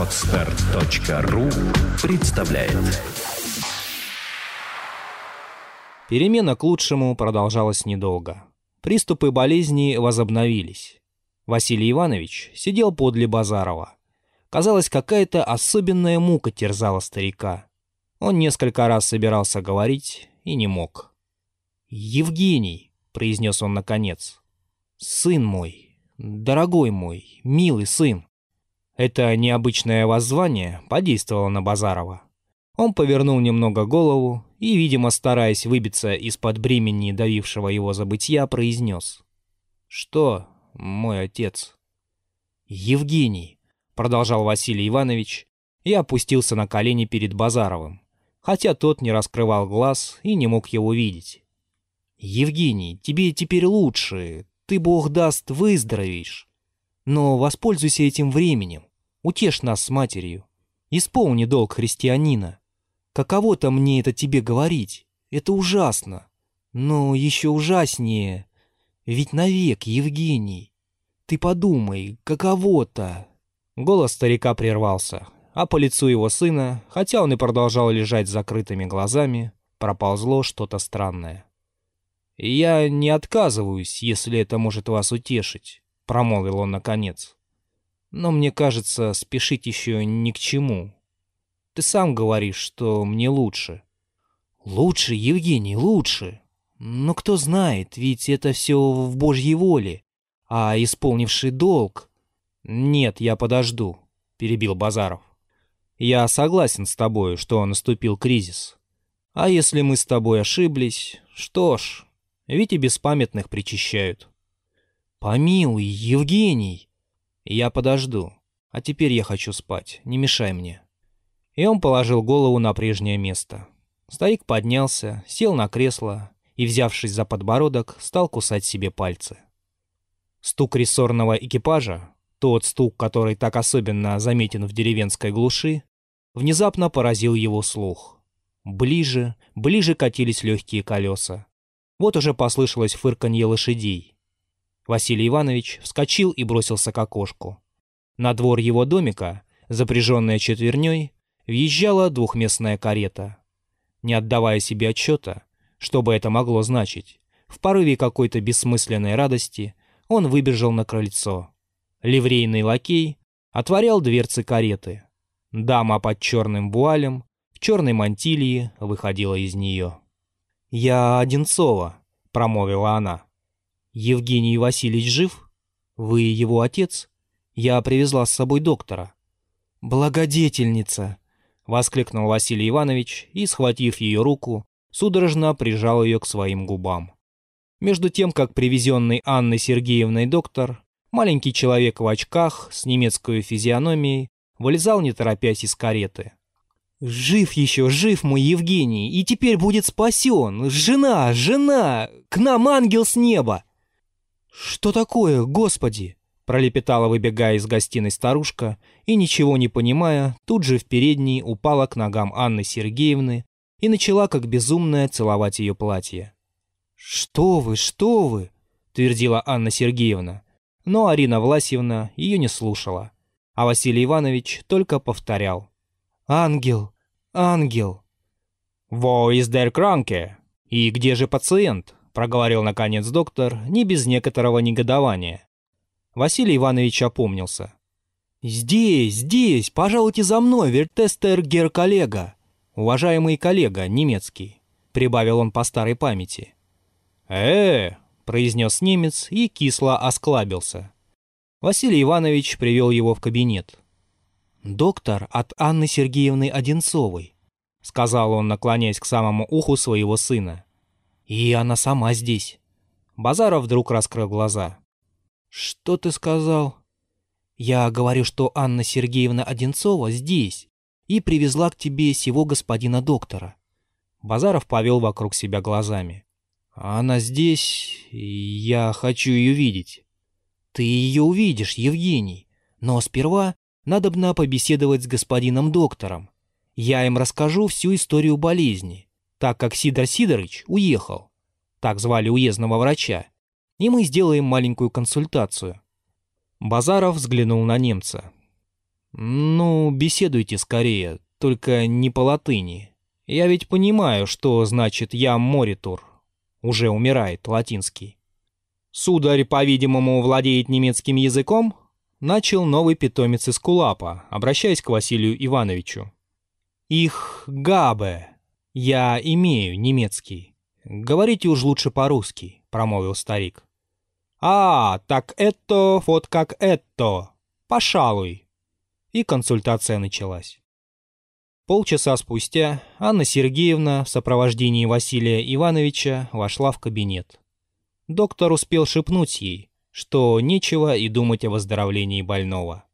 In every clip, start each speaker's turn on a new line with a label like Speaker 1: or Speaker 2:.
Speaker 1: Отстар.ру представляет
Speaker 2: Перемена к лучшему продолжалась недолго. Приступы болезни возобновились. Василий Иванович сидел подле Базарова. Казалось, какая-то особенная мука терзала старика. Он несколько раз собирался говорить и не мог. «Евгений», — произнес он наконец, — «сын мой, дорогой мой, милый сын». Это необычное воззвание подействовало на Базарова. Он повернул немного голову и, видимо, стараясь выбиться из-под бремени давившего его забытья, произнес. «Что, мой отец?» «Евгений», — продолжал Василий Иванович, и опустился на колени перед Базаровым, хотя тот не раскрывал глаз и не мог его видеть. «Евгений, тебе теперь лучше, ты, Бог даст, выздоровеешь. Но воспользуйся этим временем, утешь нас с матерью, исполни долг христианина. Каково-то мне это тебе говорить, это ужасно, но еще ужаснее, ведь навек, Евгений. Ты подумай, каково-то...» Голос старика прервался, а по лицу его сына, хотя он и продолжал лежать с закрытыми глазами, проползло что-то странное. «Я не отказываюсь, если это может вас утешить», — промолвил он наконец. «Но мне кажется, спешить еще ни к чему. Ты сам говоришь, что мне лучше». «Лучше, Евгений, лучше. Но кто знает, ведь это все в Божьей воле. А исполнивший долг...» «Нет, я подожду», — перебил Базаров. Я согласен с тобой, что наступил кризис. А если мы с тобой ошиблись, что ж, ведь и беспамятных причащают. Помилуй, Евгений. Я подожду. А теперь я хочу спать, не мешай мне. И он положил голову на прежнее место. Старик поднялся, сел на кресло и, взявшись за подбородок, стал кусать себе пальцы. Стук рессорного экипажа, тот стук, который так особенно заметен в деревенской глуши, внезапно поразил его слух. Ближе, ближе катились легкие колеса. Вот уже послышалось фырканье лошадей. Василий Иванович вскочил и бросился к окошку. На двор его домика, запряженная четверней, въезжала двухместная карета. Не отдавая себе отчета, что бы это могло значить, в порыве какой-то бессмысленной радости он выбежал на крыльцо. Ливрейный лакей отворял дверцы кареты. Дама под черным вуалем, в черной мантилии, выходила из нее. «Я Одинцова», — промовила она. «Евгений Васильевич жив? Вы его отец? Я привезла с собой доктора». «Благодетельница!» — воскликнул Василий Иванович и, схватив ее руку, судорожно прижал ее к своим губам. Между тем, как привезенный Анной Сергеевной доктор, маленький человек в очках с немецкой физиономией, вылезал не торопясь из кареты. «Жив еще, жив мой Евгений, и теперь будет спасен! Жена, жена! К нам ангел с неба!» «Что такое, Господи?» пролепетала, выбегая из гостиной старушка, и, ничего не понимая, тут же в передней упала к ногам Анны Сергеевны и начала, как безумная, целовать ее платье. «Что вы, что вы?» — твердила Анна Сергеевна, но Арина Власьевна ее не слушала а Василий Иванович только повторял. «Ангел! Ангел!» «Во из дер кранке? И где же пациент?» — проговорил наконец доктор, не без некоторого негодования. Василий Иванович опомнился. «Здесь, здесь, пожалуйте за мной, вертестер гер коллега!» «Уважаемый коллега, немецкий», — прибавил он по старой памяти. «Э-э», — произнес немец и кисло осклабился. Василий Иванович привел его в кабинет. «Доктор от Анны Сергеевны Одинцовой», — сказал он, наклоняясь к самому уху своего сына. «И она сама здесь». Базаров вдруг раскрыл глаза. «Что ты сказал?» «Я говорю, что Анна Сергеевна Одинцова здесь и привезла к тебе сего господина доктора». Базаров повел вокруг себя глазами. «Она здесь, и я хочу ее видеть». Ты ее увидишь, Евгений. Но сперва надобно побеседовать с господином доктором. Я им расскажу всю историю болезни, так как Сидор Сидорович уехал. Так звали уездного врача. И мы сделаем маленькую консультацию. Базаров взглянул на немца. Ну, беседуйте скорее, только не по латыни. Я ведь понимаю, что значит «я моритур». Уже умирает латинский. Сударь, по-видимому, владеет немецким языком? Начал новый питомец из Кулапа, обращаясь к Василию Ивановичу. Их габе. Я имею немецкий. Говорите уж лучше по-русски, промолвил старик. А, так это вот как это. Пошалуй. И консультация началась. Полчаса спустя Анна Сергеевна в сопровождении Василия Ивановича вошла в кабинет. Доктор успел шепнуть ей, что нечего и думать о выздоровлении больного.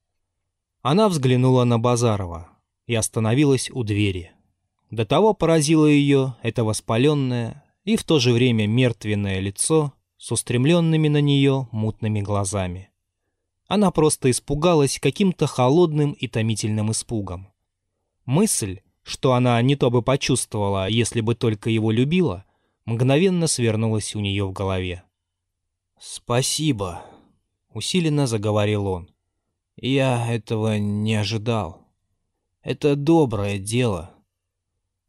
Speaker 2: Она взглянула на Базарова и остановилась у двери. До того поразило ее это воспаленное и в то же время мертвенное лицо с устремленными на нее мутными глазами. Она просто испугалась каким-то холодным и томительным испугом. Мысль, что она не то бы почувствовала, если бы только его любила, мгновенно свернулась у нее в голове. «Спасибо», — усиленно заговорил он. «Я этого не ожидал. Это доброе дело.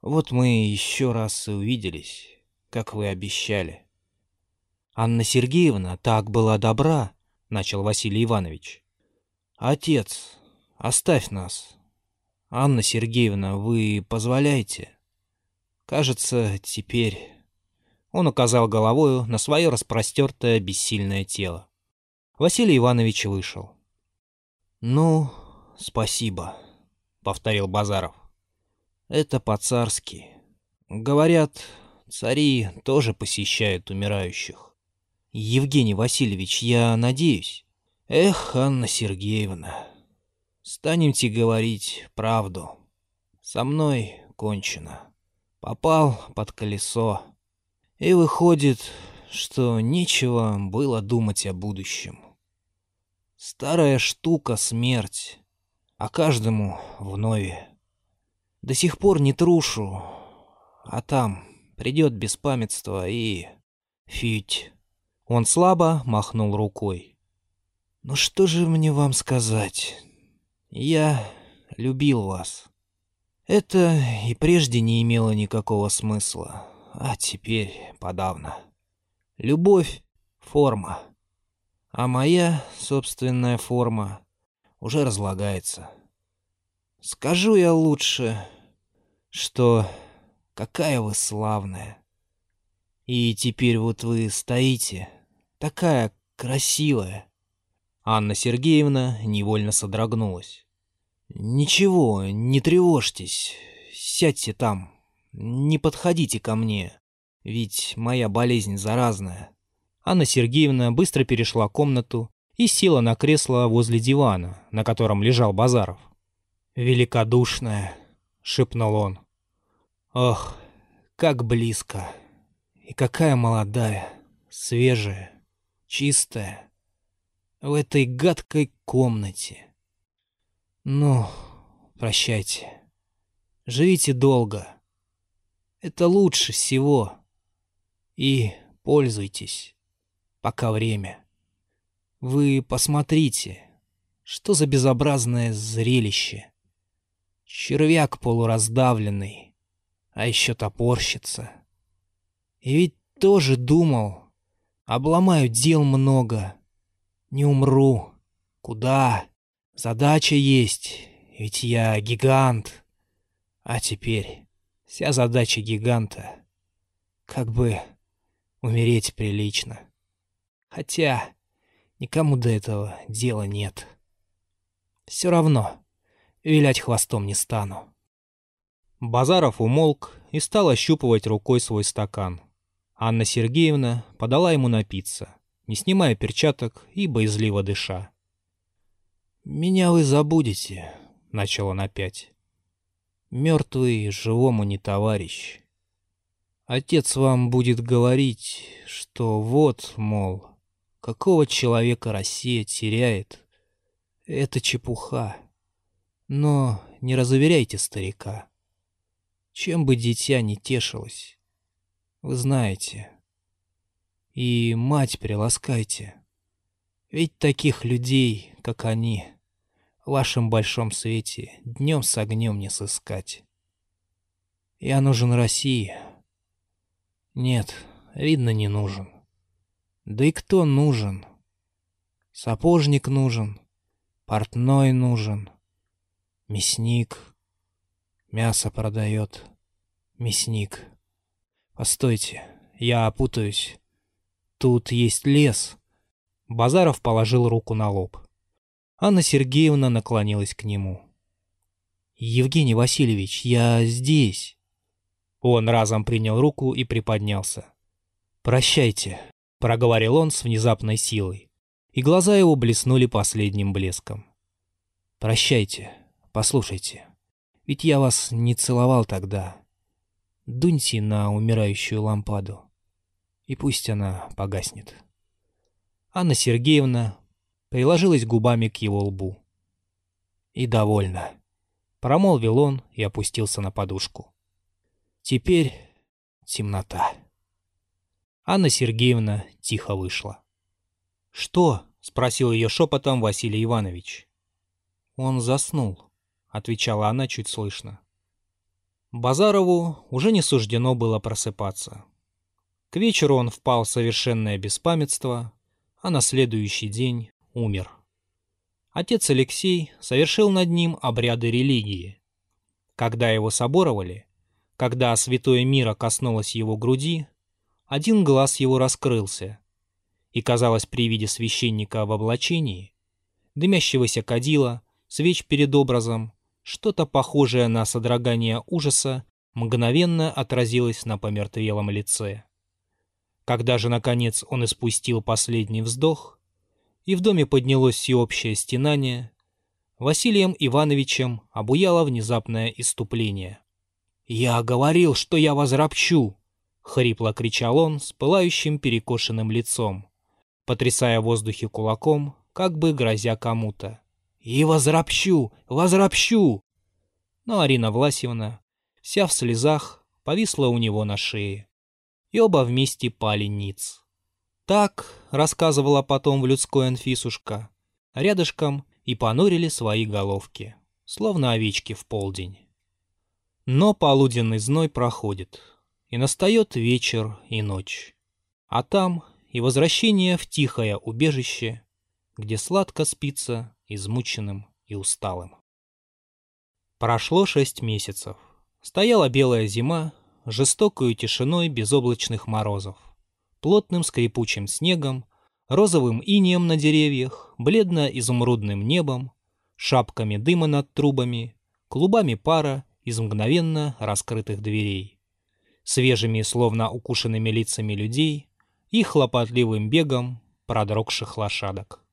Speaker 2: Вот мы еще раз и увиделись, как вы обещали». «Анна Сергеевна так была добра», — начал Василий Иванович. «Отец, оставь нас», «Анна Сергеевна, вы позволяете?» «Кажется, теперь...» Он указал головою на свое распростертое бессильное тело. Василий Иванович вышел. «Ну, спасибо», — повторил Базаров. «Это по-царски. Говорят, цари тоже посещают умирающих. Евгений Васильевич, я надеюсь. Эх, Анна Сергеевна...» Станемте говорить правду. Со мной кончено. Попал под колесо. И выходит, что нечего было думать о будущем. Старая штука смерть, а каждому вновь. До сих пор не трушу, а там придет беспамятство и... Фить. Он слабо махнул рукой. «Ну что же мне вам сказать? Я любил вас. Это и прежде не имело никакого смысла, а теперь подавно. Любовь — форма, а моя собственная форма уже разлагается. Скажу я лучше, что какая вы славная. И теперь вот вы стоите, такая красивая, Анна Сергеевна невольно содрогнулась. «Ничего, не тревожьтесь. Сядьте там. Не подходите ко мне, ведь моя болезнь заразная». Анна Сергеевна быстро перешла комнату и села на кресло возле дивана, на котором лежал Базаров. «Великодушная», — шепнул он. «Ох, как близко! И какая молодая, свежая, чистая!» в этой гадкой комнате. Ну, прощайте. Живите долго. Это лучше всего. И пользуйтесь, пока время. Вы посмотрите, что за безобразное зрелище. Червяк полураздавленный, а еще топорщится. И ведь тоже думал, обломаю дел много, не умру. Куда? Задача есть, ведь я гигант. А теперь вся задача гиганта как бы умереть прилично. Хотя никому до этого дела нет. Все равно вилять хвостом не стану. Базаров умолк и стал ощупывать рукой свой стакан. Анна Сергеевна подала ему напиться не снимая перчаток и боязливо дыша. «Меня вы забудете», — начал он опять. «Мертвый живому не товарищ. Отец вам будет говорить, что вот, мол, какого человека Россия теряет. Это чепуха. Но не разуверяйте старика. Чем бы дитя не тешилось. Вы знаете, и мать приласкайте. Ведь таких людей, как они, в вашем большом свете днем с огнем не сыскать. Я нужен России. Нет, видно, не нужен. Да и кто нужен? Сапожник нужен, портной нужен, мясник, мясо продает, мясник. Постойте, я опутаюсь. Тут есть лес. Базаров положил руку на лоб. Анна Сергеевна наклонилась к нему. «Евгений Васильевич, я здесь». Он разом принял руку и приподнялся. «Прощайте», — проговорил он с внезапной силой, и глаза его блеснули последним блеском. «Прощайте, послушайте, ведь я вас не целовал тогда. Дуньте на умирающую лампаду, и пусть она погаснет». Анна Сергеевна приложилась губами к его лбу. «И довольно», — промолвил он и опустился на подушку. «Теперь темнота». Анна Сергеевна тихо вышла. «Что?» — спросил ее шепотом Василий Иванович. «Он заснул», — отвечала она чуть слышно. Базарову уже не суждено было просыпаться. К вечеру он впал в совершенное беспамятство, а на следующий день умер. Отец Алексей совершил над ним обряды религии. Когда его соборовали, когда святое мира коснулось его груди, один глаз его раскрылся, и, казалось, при виде священника в облачении, дымящегося кадила, свеч перед образом, что-то похожее на содрогание ужаса мгновенно отразилось на помертвелом лице. Когда же, наконец, он испустил последний вздох, и в доме поднялось всеобщее стенание, Василием Ивановичем обуяло внезапное иступление. «Я говорил, что я возропчу!» — хрипло кричал он с пылающим перекошенным лицом, потрясая в воздухе кулаком, как бы грозя кому-то. «И возропчу! Возропчу!» Но Арина Власьевна, вся в слезах, повисла у него на шее, и оба вместе пали ниц. Так, рассказывала потом в людской Анфисушка, рядышком и понурили свои головки, словно овечки в полдень. Но полуденный зной проходит, и настает вечер и ночь. А там и возвращение в тихое убежище, где сладко спится измученным и усталым. Прошло шесть месяцев. Стояла белая зима, жестокую тишиной безоблачных морозов плотным скрипучим снегом, розовым инеем на деревьях, бледно-изумрудным небом, шапками дыма над трубами, клубами пара из мгновенно раскрытых дверей, свежими, словно укушенными лицами людей и хлопотливым бегом продрогших лошадок.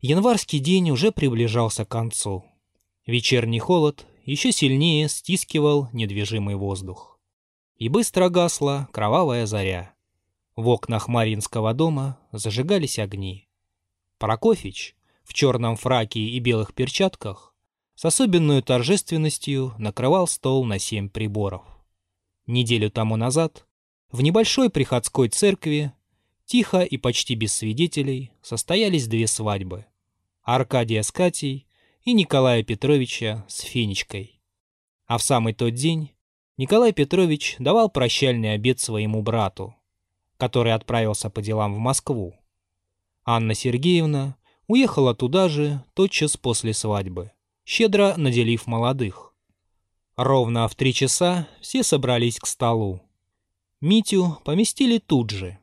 Speaker 2: Январский день уже приближался к концу. Вечерний холод еще сильнее стискивал недвижимый воздух. И быстро гасла кровавая заря. В окнах Маринского дома зажигались огни. Прокофич в черном фраке и белых перчатках с особенной торжественностью накрывал стол на семь приборов. Неделю тому назад в небольшой приходской церкви тихо и почти без свидетелей состоялись две свадьбы. Аркадия с Катей и Николая Петровича с Фенечкой. А в самый тот день Николай Петрович давал прощальный обед своему брату, который отправился по делам в Москву. Анна Сергеевна уехала туда же тотчас после свадьбы, щедро наделив молодых. Ровно в три часа все собрались к столу. Митю поместили тут же.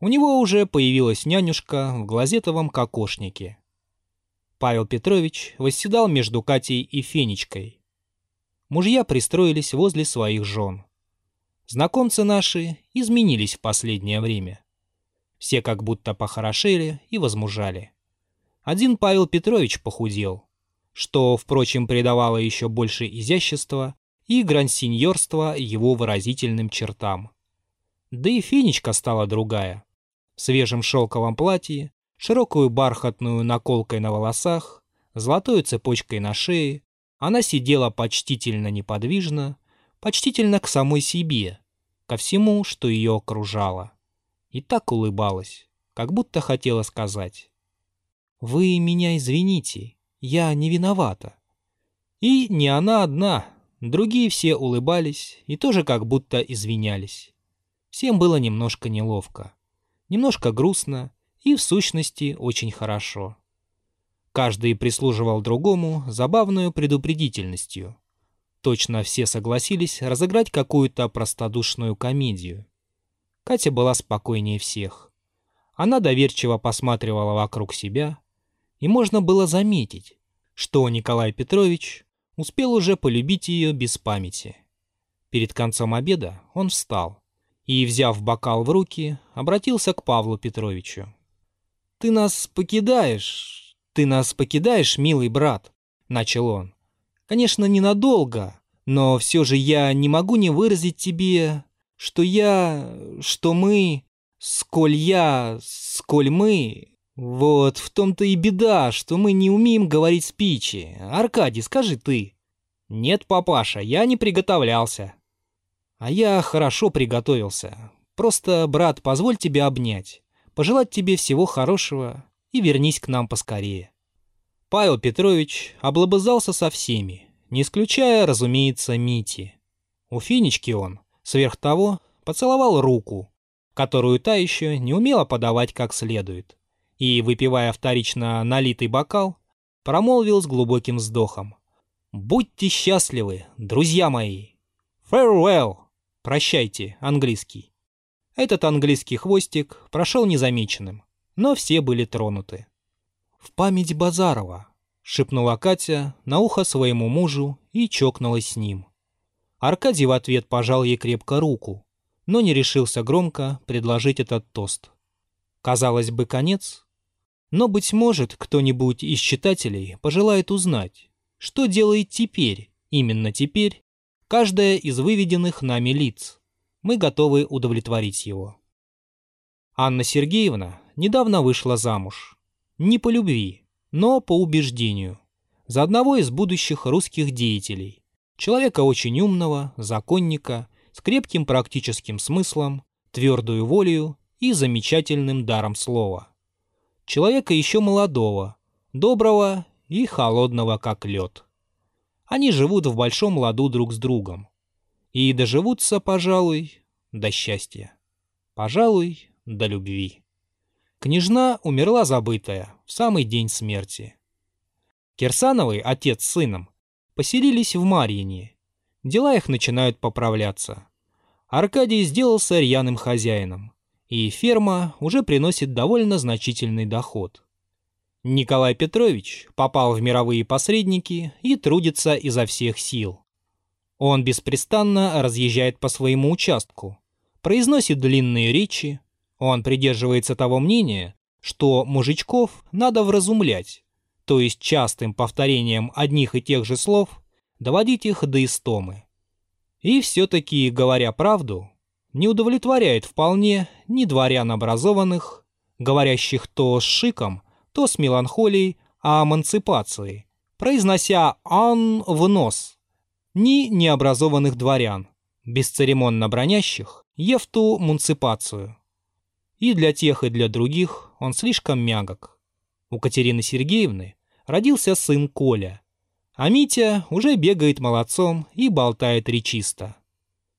Speaker 2: У него уже появилась нянюшка в глазетовом кокошнике. Павел Петрович восседал между Катей и Фенечкой. Мужья пристроились возле своих жен. Знакомцы наши изменились в последнее время. Все как будто похорошели и возмужали. Один Павел Петрович похудел, что, впрочем, придавало еще больше изящества и грансиньорства его выразительным чертам. Да и Фенечка стала другая. В свежем шелковом платье, широкую бархатную наколкой на волосах, золотой цепочкой на шее, она сидела почтительно неподвижно, почтительно к самой себе, ко всему, что ее окружало. И так улыбалась, как будто хотела сказать. «Вы меня извините, я не виновата. И не она одна, другие все улыбались и тоже как будто извинялись. Всем было немножко неловко, немножко грустно и в сущности очень хорошо. Каждый прислуживал другому забавную предупредительностью. Точно все согласились разыграть какую-то простодушную комедию. Катя была спокойнее всех. Она доверчиво посматривала вокруг себя, и можно было заметить, что Николай Петрович успел уже полюбить ее без памяти. Перед концом обеда он встал и, взяв бокал в руки, обратился к Павлу Петровичу. «Ты нас покидаешь, ты нас покидаешь, милый брат», — начал он. «Конечно, ненадолго, но все же я не могу не выразить тебе, что я, что мы, сколь я, сколь мы, «Вот в том-то и беда, что мы не умеем говорить спичи. Аркадий, скажи ты». «Нет, папаша, я не приготовлялся». «А я хорошо приготовился. Просто, брат, позволь тебе обнять, пожелать тебе всего хорошего и вернись к нам поскорее». Павел Петрович облобызался со всеми, не исключая, разумеется, Мити. У Финички он, сверх того, поцеловал руку, которую та еще не умела подавать как следует и, выпивая вторично налитый бокал, промолвил с глубоким вздохом. «Будьте счастливы, друзья мои! Farewell! Прощайте, английский!» Этот английский хвостик прошел незамеченным, но все были тронуты. «В память Базарова!» — шепнула Катя на ухо своему мужу и чокнулась с ним. Аркадий в ответ пожал ей крепко руку, но не решился громко предложить этот тост. Казалось бы, конец, но, быть может, кто-нибудь из читателей пожелает узнать, что делает теперь, именно теперь, каждая из выведенных нами лиц. Мы готовы удовлетворить его. Анна Сергеевна недавно вышла замуж. Не по любви, но по убеждению. За одного из будущих русских деятелей. Человека очень умного, законника, с крепким практическим смыслом, твердую волею и замечательным даром слова человека еще молодого, доброго и холодного, как лед. Они живут в большом ладу друг с другом. И доживутся, пожалуй, до счастья. Пожалуй, до любви. Княжна умерла забытая в самый день смерти. Кирсановый, отец с сыном, поселились в Марьине. Дела их начинают поправляться. Аркадий сделался рьяным хозяином и ферма уже приносит довольно значительный доход. Николай Петрович попал в мировые посредники и трудится изо всех сил. Он беспрестанно разъезжает по своему участку, произносит длинные речи, он придерживается того мнения, что мужичков надо вразумлять, то есть частым повторением одних и тех же слов доводить их до истомы. И все-таки, говоря правду, не удовлетворяет вполне ни дворян образованных, говорящих то с шиком, то с меланхолией о эмансипации, произнося «ан» в нос, ни необразованных дворян, бесцеремонно бронящих Ефту мунципацию. И для тех, и для других он слишком мягок. У Катерины Сергеевны родился сын Коля, а Митя уже бегает молодцом и болтает речисто.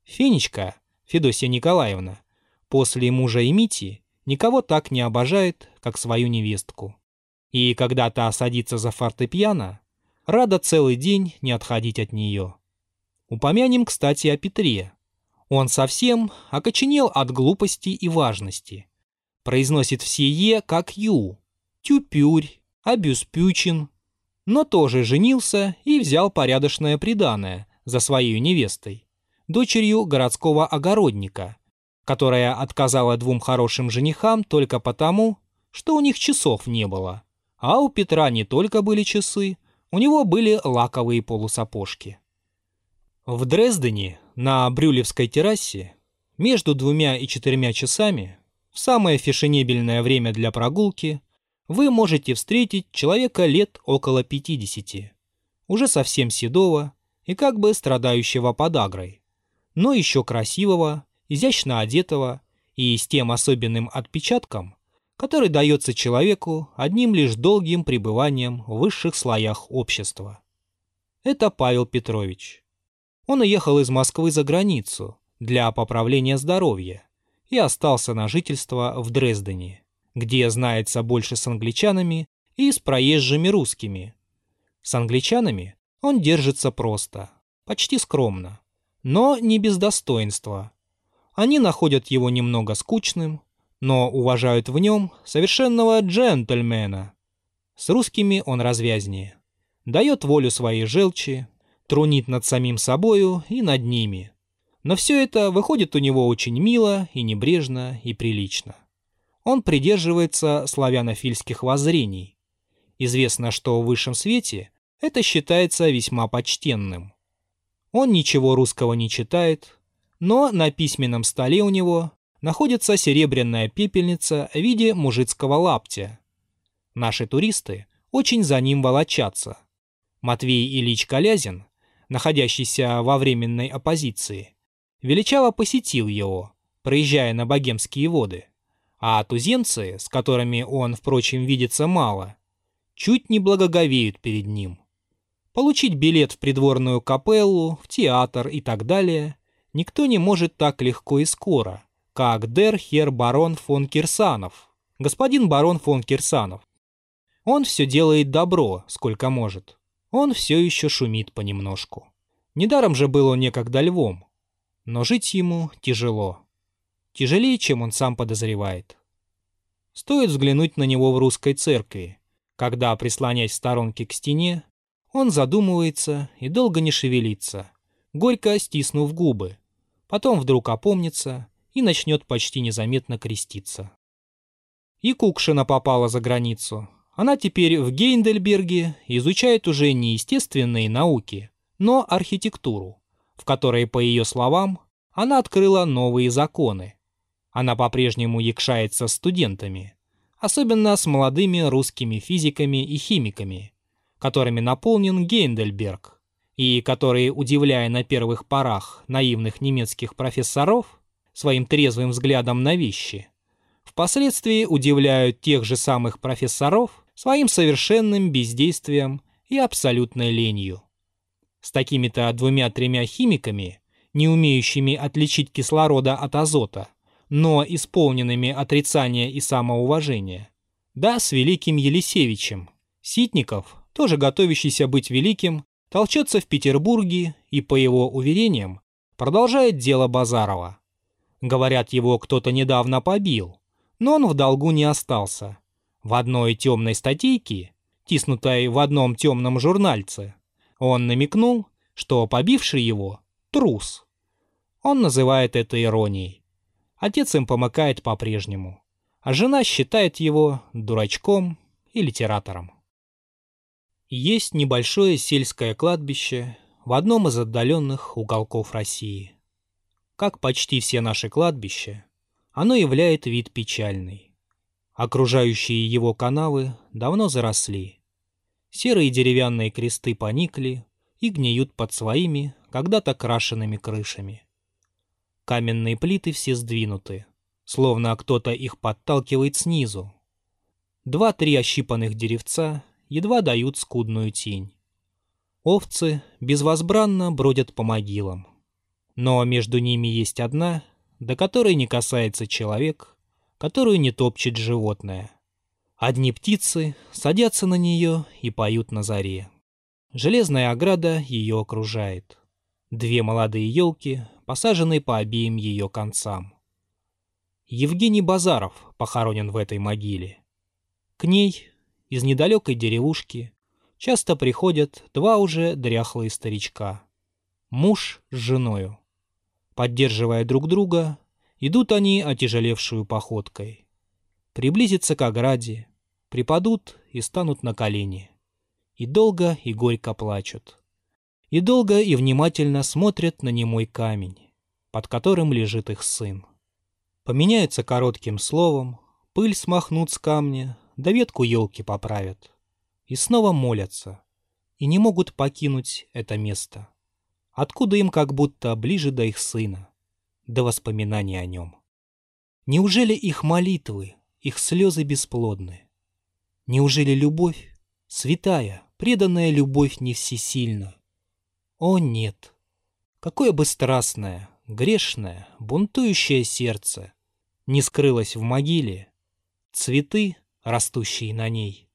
Speaker 2: Фенечка Федосия Николаевна, после мужа и Мити никого так не обожает, как свою невестку. И когда та садится за фортепиано, рада целый день не отходить от нее. Упомянем, кстати, о Петре. Он совсем окоченел от глупости и важности. Произносит все «е» как «ю», «тюпюрь», «абюспючин», но тоже женился и взял порядочное приданое за своей невестой дочерью городского огородника, которая отказала двум хорошим женихам только потому, что у них часов не было. А у Петра не только были часы, у него были лаковые полусапожки. В Дрездене на Брюлевской террасе между двумя и четырьмя часами, в самое фешенебельное время для прогулки, вы можете встретить человека лет около 50, уже совсем седого и как бы страдающего подагрой но еще красивого, изящно одетого и с тем особенным отпечатком, который дается человеку одним лишь долгим пребыванием в высших слоях общества. Это Павел Петрович. Он уехал из Москвы за границу для поправления здоровья и остался на жительство в Дрездене, где знается больше с англичанами и с проезжими русскими. С англичанами он держится просто, почти скромно, но не без достоинства. Они находят его немного скучным, но уважают в нем совершенного джентльмена. С русскими он развязнее. Дает волю своей желчи, трунит над самим собою и над ними. Но все это выходит у него очень мило и небрежно и прилично. Он придерживается славянофильских воззрений. Известно, что в высшем свете это считается весьма почтенным. Он ничего русского не читает, но на письменном столе у него находится серебряная пепельница в виде мужицкого лаптя. Наши туристы очень за ним волочатся. Матвей Ильич Колязин, находящийся во временной оппозиции, величаво посетил его, проезжая на богемские воды, а туземцы, с которыми он, впрочем, видится мало, чуть не благоговеют перед ним. Получить билет в придворную капеллу, в театр и так далее никто не может так легко и скоро, как дер хер барон фон Кирсанов, господин барон фон Кирсанов. Он все делает добро, сколько может. Он все еще шумит понемножку. Недаром же был он некогда львом. Но жить ему тяжело. Тяжелее, чем он сам подозревает. Стоит взглянуть на него в русской церкви, когда, прислонясь в сторонке к стене, он задумывается и долго не шевелится, горько стиснув губы. Потом вдруг опомнится и начнет почти незаметно креститься. И Кукшина попала за границу. Она теперь в Гейндельберге изучает уже не естественные науки, но архитектуру, в которой, по ее словам, она открыла новые законы. Она по-прежнему якшается студентами, особенно с молодыми русскими физиками и химиками, которыми наполнен Гейндельберг, и которые, удивляя на первых порах наивных немецких профессоров своим трезвым взглядом на вещи, впоследствии удивляют тех же самых профессоров своим совершенным бездействием и абсолютной ленью. С такими-то двумя-тремя химиками, не умеющими отличить кислорода от азота, но исполненными отрицания и самоуважения, да с великим Елисевичем, Ситников тоже готовящийся быть великим, толчется в Петербурге и, по его уверениям, продолжает дело Базарова. Говорят, его кто-то недавно побил, но он в долгу не остался. В одной темной статейке, тиснутой в одном темном журнальце, он намекнул, что побивший его – трус. Он называет это иронией. Отец им помыкает по-прежнему, а жена считает его дурачком и литератором. Есть небольшое сельское кладбище в одном из отдаленных уголков России. Как почти все наши кладбища, оно являет вид печальный. Окружающие его канавы давно заросли. Серые деревянные кресты поникли и гниют под своими, когда-то крашенными крышами. Каменные плиты все сдвинуты, словно кто-то их подталкивает снизу. Два-три ощипанных деревца едва дают скудную тень. Овцы безвозбранно бродят по могилам. Но между ними есть одна, до которой не касается человек, которую не топчет животное. Одни птицы садятся на нее и поют на заре. Железная ограда ее окружает. Две молодые елки, посаженные по обеим ее концам. Евгений Базаров похоронен в этой могиле. К ней из недалекой деревушки часто приходят два уже дряхлые старичка. Муж с женою. Поддерживая друг друга, идут они отяжелевшую походкой. Приблизятся к ограде, припадут и станут на колени. И долго и горько плачут. И долго и внимательно смотрят на немой камень, под которым лежит их сын. Поменяются коротким словом, пыль смахнут с камня, да ветку елки поправят. И снова молятся, и не могут покинуть это место. Откуда им как будто ближе до их сына, до воспоминаний о нем. Неужели их молитвы, их слезы бесплодны. Неужели любовь, святая, преданная любовь не всесильна? О, нет! Какое бы страстное, грешное, бунтующее сердце не скрылось в могиле, цветы, растущие на ней,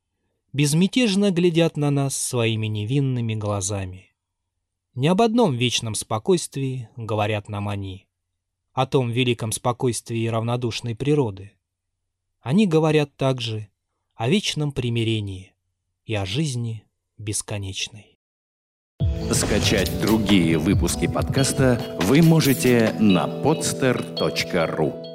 Speaker 2: безмятежно глядят на нас своими невинными глазами. Не об одном вечном спокойствии говорят нам они, о том великом спокойствии равнодушной природы. Они говорят также о вечном примирении и о жизни бесконечной.
Speaker 1: Скачать другие выпуски подкаста вы можете на podster.ru